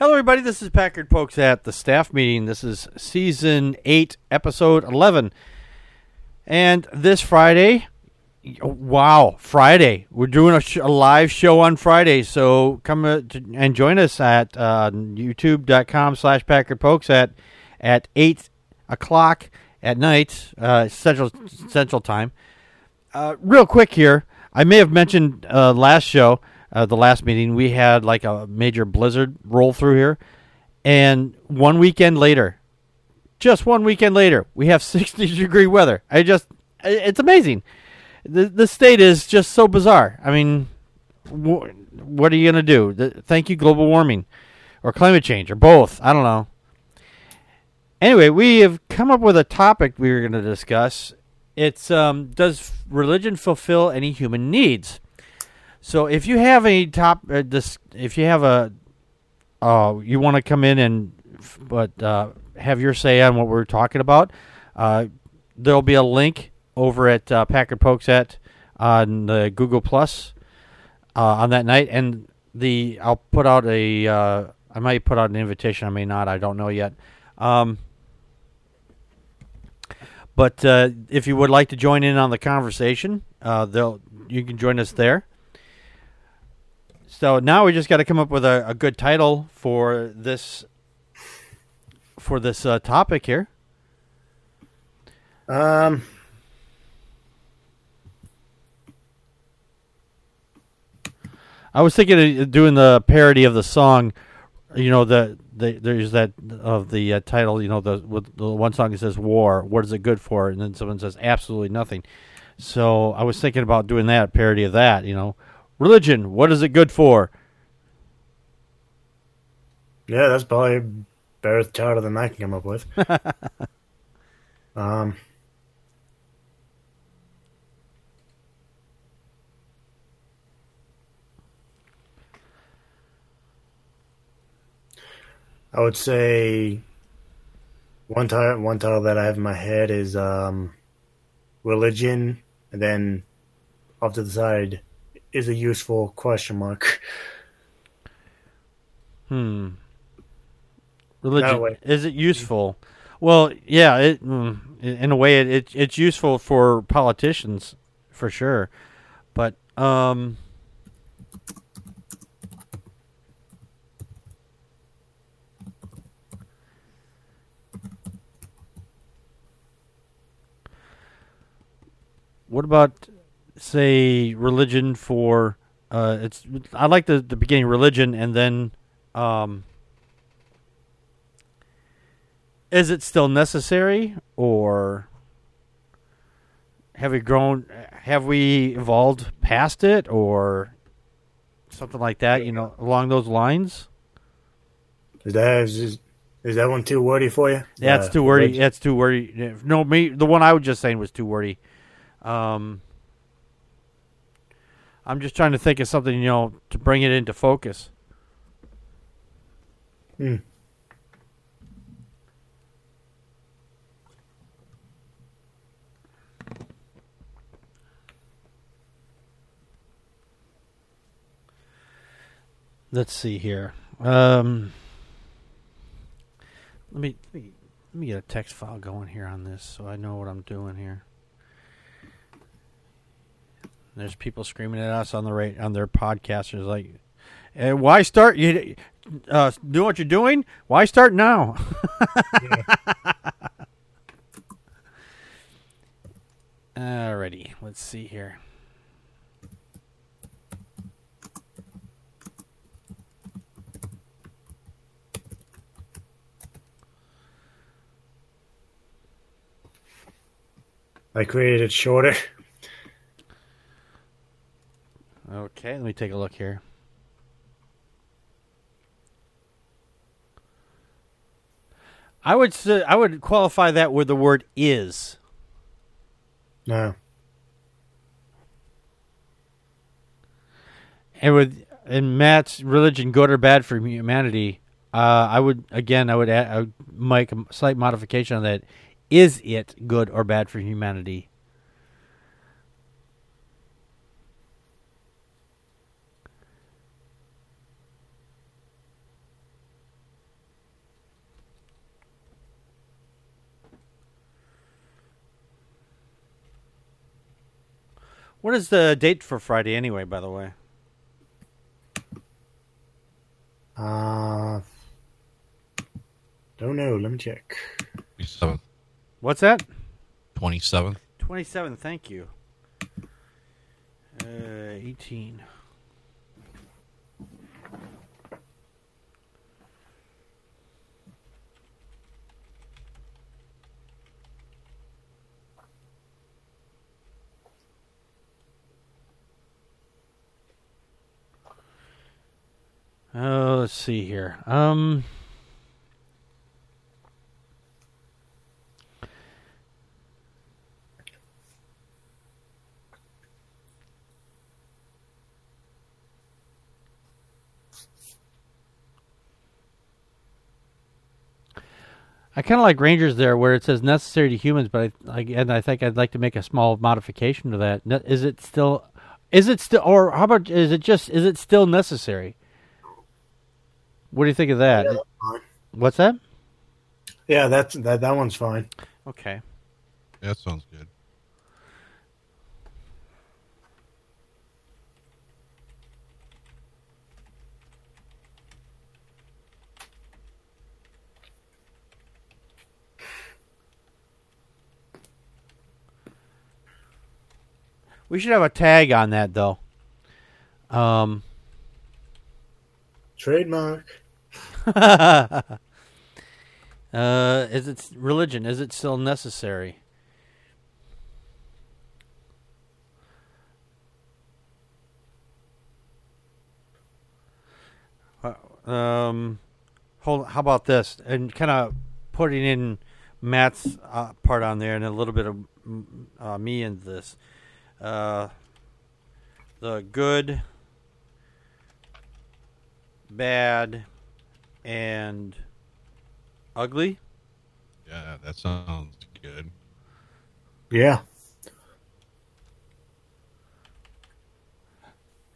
Hello, everybody. This is Packard Pokes at the staff meeting. This is season eight, episode 11. And this Friday, wow, Friday, we're doing a, sh- a live show on Friday. So come uh, and join us at uh, youtube.com slash Packard Pokes at, at 8 o'clock at night, uh, Central, Central Time. Uh, real quick here, I may have mentioned uh, last show uh, the last meeting, we had like a major blizzard roll through here, and one weekend later, just one weekend later, we have 60 degree weather. I just, it's amazing. The the state is just so bizarre. I mean, wh- what are you gonna do? The, thank you, global warming, or climate change, or both. I don't know. Anyway, we have come up with a topic we were going to discuss. It's um, does religion fulfill any human needs? So if you have a top, uh, this, if you have a, uh, you want to come in and, but uh, have your say on what we're talking about, uh, there'll be a link over at uh, Packard Pokes on the Google Plus uh, on that night, and the I'll put out a, uh, I might put out an invitation, I may not, I don't know yet. Um, but uh, if you would like to join in on the conversation, uh, they'll you can join us there. So now we just got to come up with a, a, good title for this for this uh, topic here. Um. I was thinking of doing the parody of the song. You know, the, the there's that of the uh, title. You know, the with the one song that says "War." What is it good for? And then someone says absolutely nothing. So I was thinking about doing that parody of that. You know, religion. What is it good for? Yeah, that's probably better title than I can come up with. um. I would say one title one title that I have in my head is um, religion, and then off to the side is a useful question mark. Hmm. Religion is it useful? Well, yeah, it mm, in a way it, it it's useful for politicians for sure, but um. What about say religion for uh it's I like the the beginning religion and then um is it still necessary or have we grown have we evolved past it or something like that you know along those lines? Is that is, is that one too wordy for you? That's uh, too wordy that's too wordy. No me the one i was just saying was too wordy. Um i'm just trying to think of something you know to bring it into focus hmm let's see here. Um, let me, let me let me get a text file going here on this so I know what I'm doing here. There's people screaming at us on the rate on their podcasters like, hey, "Why start you uh, do what you're doing? Why start now?" Alrighty, let's see here. I created shorter. Okay, let me take a look here. I would say, I would qualify that with the word is. No. And with and Matt's religion, good or bad for humanity, uh, I would again I would add, I would make a slight modification on that. Is it good or bad for humanity? What is the date for Friday anyway? By the way, Uh, don't know. Let me check. 27th. what's that? 27th. Twenty-seven. Thank you. Uh, eighteen. Oh, let's see here. Um. I kind of like Rangers there, where it says necessary to humans, but I, I and I think I'd like to make a small modification to that. Is it still? Is it still? Or how about? Is it just? Is it still necessary? What do you think of that? Yeah. What's that? Yeah, that's that. That one's fine. Okay. That sounds good. We should have a tag on that though. Um. Trademark. uh, is it religion? Is it still necessary? Uh, Um, hold. How about this? And kind of putting in Matt's uh, part on there, and a little bit of mm, uh, me into this. Uh, the good, bad, and ugly. Yeah, that sounds good. Yeah.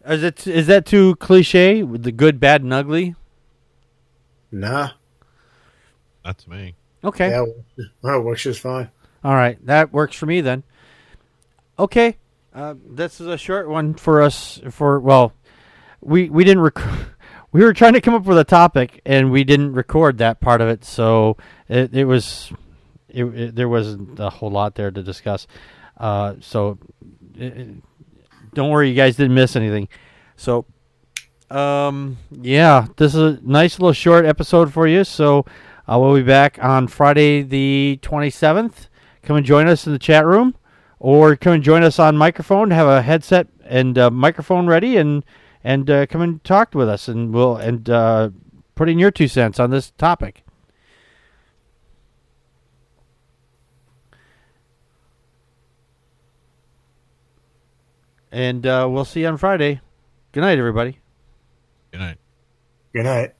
Is it is that too cliche with the good, bad, and ugly? Nah. That's me. Okay. Yeah. Well, it works just fine. All right, that works for me then. Okay, uh, this is a short one for us. For well, we we didn't rec- we were trying to come up with a topic and we didn't record that part of it, so it, it was it, it, there wasn't a whole lot there to discuss. Uh, so don't worry, you guys didn't miss anything. So. Um. Yeah, this is a nice little short episode for you. So, uh, we'll be back on Friday the twenty seventh. Come and join us in the chat room, or come and join us on microphone. Have a headset and uh, microphone ready, and and uh, come and talk with us, and we'll and uh, put in your two cents on this topic. And uh, we'll see you on Friday. Good night, everybody. Good night. Good night.